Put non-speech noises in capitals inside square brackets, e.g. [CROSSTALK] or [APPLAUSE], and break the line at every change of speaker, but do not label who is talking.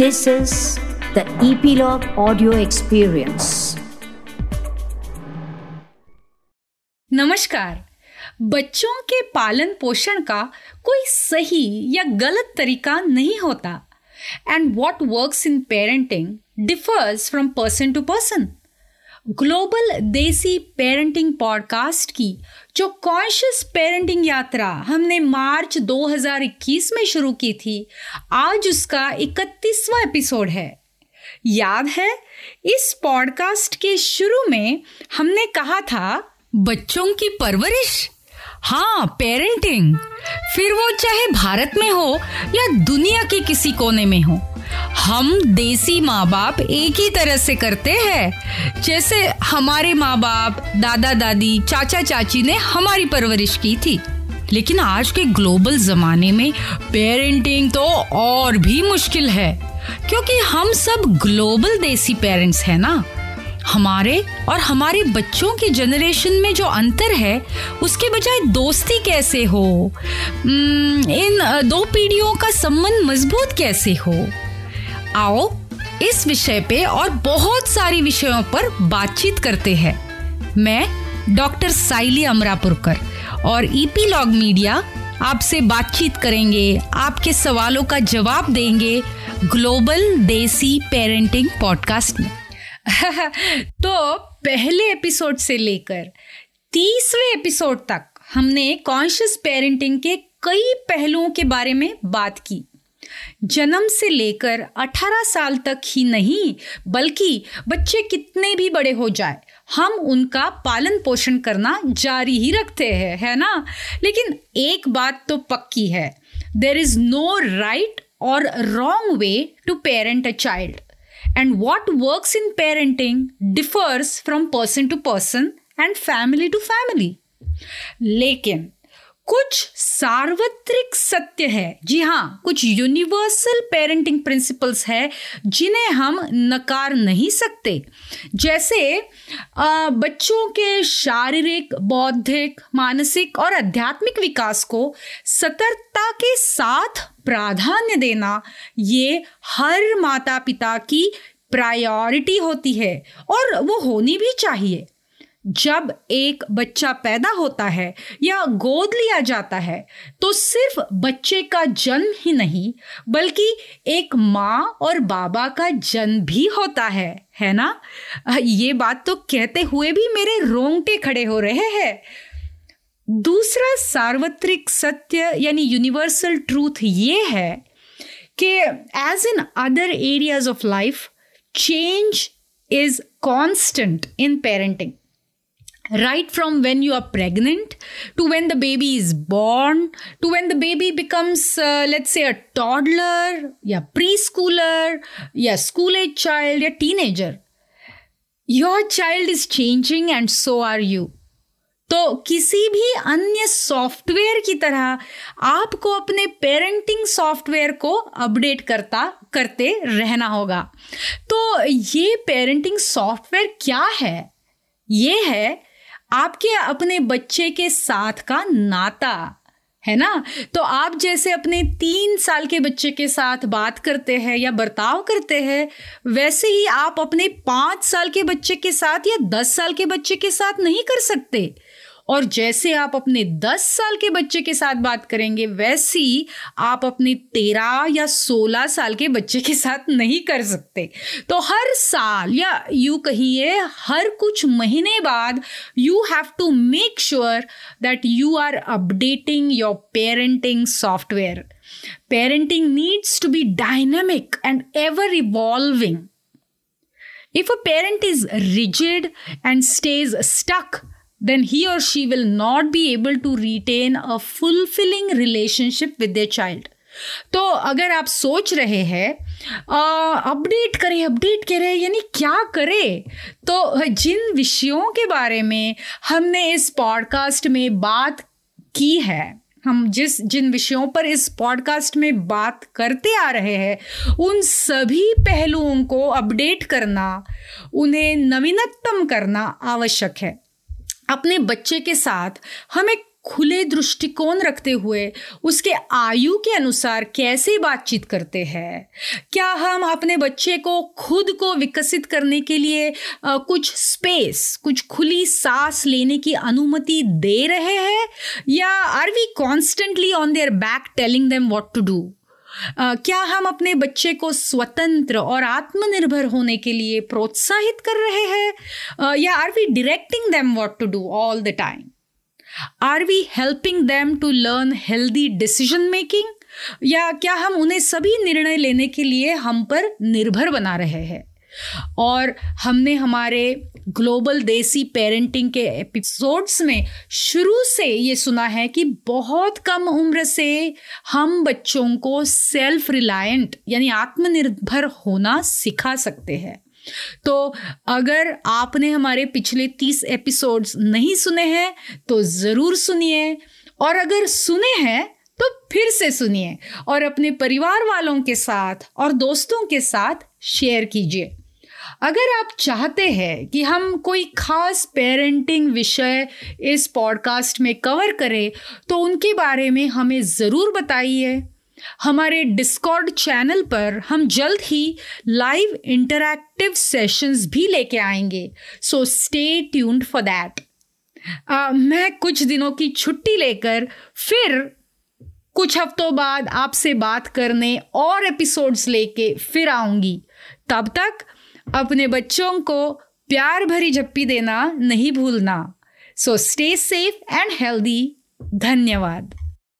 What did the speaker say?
This is the Epilogue Audio Experience.
नमस्कार। बच्चों के पालन पोषण का कोई सही या गलत तरीका नहीं होता। And what work in parenting differs from person to person global desi parenting podcast की, जो कॉन्शियस पेरेंटिंग यात्रा हमने मार्च 2021 में शुरू की थी, आज उसका 31वां एपिसोड है। याद है, इस पॉडकास्ट के शुरू में हमने कहा था,
बच्चों की परवरिश? हाँ पेरेंटिंग। फिर वो चाहे भारत में हो या दुनिया के किसी कोने में हो हम देसी माँ बाप एक ही तरह से करते हैं। जैसे हमारे माँ बाप दादा दादी चाचा चाची ने हमारी परवरिश की थी। लेकिन आज के ग्लोबल जमाने में पेरेंटिंग तो और भी मुश्किल है, क्योंकि हम सब ग्लोबल देसी पेरेंट्स हैं ना। हमारे और हमारे बच्चों के जनरेशन में जो अंतर है, उसके बजाय दोस्ती कैसे हो? इन दो पीढ़ियों का संबंध मज़बूत कैसे हो? आओ इस विषय पे और बहुत सारी विषयों पर बातचीत करते हैं। मैं डॉक्टर साइली अमरापुरकर और ईपी लॉग मीडिया आपसे बातचीत करेंगे, आपके सवालों का जवाब देंगे ग्लोबल देसी पेरेंटिंग पॉडकास्ट में। [LAUGHS]
तो पहले एपिसोड से लेकर तीसवें एपिसोड तक हमने कॉन्शियस पेरेंटिंग के कई पहलुओं के बारे में बात की। जन्म से लेकर 18 साल तक ही नहीं, बल्कि बच्चे कितने भी बड़े हो जाए, हम उनका पालन पोषण करना जारी ही रखते हैं, है ना? लेकिन एक बात तो पक्की है देर इज़ नो राइट और wrong way to parent a child and what works in parenting differs from person to person and family to family लेकिन कुछ सार्वत्रिक सत्य है। जी हाँ कुछ यूनिवर्सल पेरेंटिंग प्रिंसिपल्स है, जिन्हें हम नकार नहीं सकते। जैसे बच्चों के शारीरिक, बौद्धिक, मानसिक और आध्यात्मिक विकास को सतर्कता के साथ प्राधान्य देना, ये हर माता पिता की प्रायोरिटी होती है और वो होनी भी चाहिए। जब एक बच्चा पैदा होता है या गोद लिया जाता है तो सिर्फ़ बच्चे का जन्म ही नहीं, बल्कि एक माँ और बाबा का जन्म भी होता है है ना? ये बात तो कहते हुए भी मेरे रोंगटे खड़े हो रहे हैं। दूसरा सार्वत्रिक सत्य यानी यूनिवर्सल ट्रूथ ये है कि as in other areas of life change is constant in parenting right from when you are pregnant to when the baby is born to when the baby becomes uh, let's say a toddler yeah preschooler yeah school age child yeah teenager your child is changing and so are you तो किसी भी अन्य software की तरह आपको अपने parenting software को update करता करते रहना होगा तो ये पेरेंटिंग सॉफ्टवेयर क्या है ये है आपके अपने बच्चे के साथ का नाता, है ना? तो आप जैसे अपने तीन साल के बच्चे के साथ बात करते हैं या बर्ताव करते हैं, वैसे ही आप अपने पाँच साल के बच्चे के साथ या दस साल के बच्चे के साथ नहीं कर सकते। और जैसे आप अपने दस साल के बच्चे के साथ बात करेंगे, वैसी आप अपने तेरह या सोलह साल के बच्चे के साथ नहीं कर सकते तो हर साल या यू कहिए, हर कुछ महीने बाद you have to make sure that you are updating your parenting software parenting needs to be dynamic and ever evolving. If a parent is rigid and stays stuck then he or she will not be able to retain a fulfilling relationship with their child. तो अगर आप सोच रहे हैं update करें update करें, यानी क्या करें? तो जिन विषयों के बारे में हमने इस पॉडकास्ट में बात की है, हम जिस, जिन विषयों पर इस पॉडकास्ट में बात करते आ रहे हैं, उन सभी पहलुओं को अपडेट करना, उन्हें नवीनतम करना आवश्यक है। अपने बच्चे के साथ हम एक खुले दृष्टिकोण रखते हुए उसके आयु के अनुसार कैसे बातचीत करते हैं? क्या हम अपने बच्चे को खुद को विकसित करने के लिए आ, कुछ स्पेस कुछ खुली सांस लेने की अनुमति दे रहे हैं? या are we constantly on their back telling them what to do Uh, क्या हम अपने बच्चे को स्वतंत्र और आत्मनिर्भर होने के लिए प्रोत्साहित कर रहे हैं? या are we directing them what to do all the time are we helping them to learn healthy decision making या क्या हम उन्हें सभी निर्णय लेने के लिए हम पर निर्भर बना रहे हैं? और हमने हमारे ग्लोबल देसी पेरेंटिंग के एपिसोड्स में शुरू से ये सुना है कि बहुत कम उम्र से हम बच्चों को सेल्फ रिलायंट यानी आत्मनिर्भर होना सिखा सकते हैं। तो अगर आपने हमारे पिछले तीस एपिसोड्स नहीं सुने हैं तो ज़रूर सुनिए। और अगर सुने हैं तो फिर से सुनिए। और अपने परिवार वालों के साथ और दोस्तों के साथ शेयर कीजिए। अगर आप चाहते हैं कि हम कोई खास पेरेंटिंग विषय इस पॉडकास्ट में कवर करें तो उनके बारे में हमें ज़रूर बताइए। हमारे डिस्कॉर्ड चैनल पर हम जल्द ही लाइव इंटरैक्टिव सेशंस भी लेके आएँगे। So stay tuned for that मैं कुछ दिनों की छुट्टी लेकर फिर कुछ हफ्तों बाद आपसे बात करने और एपिसोड्स लेके फिर आऊँगी। तब तक अपने बच्चों को प्यार भरी झप्पी देना नहीं भूलना। So stay safe and healthy धन्यवाद।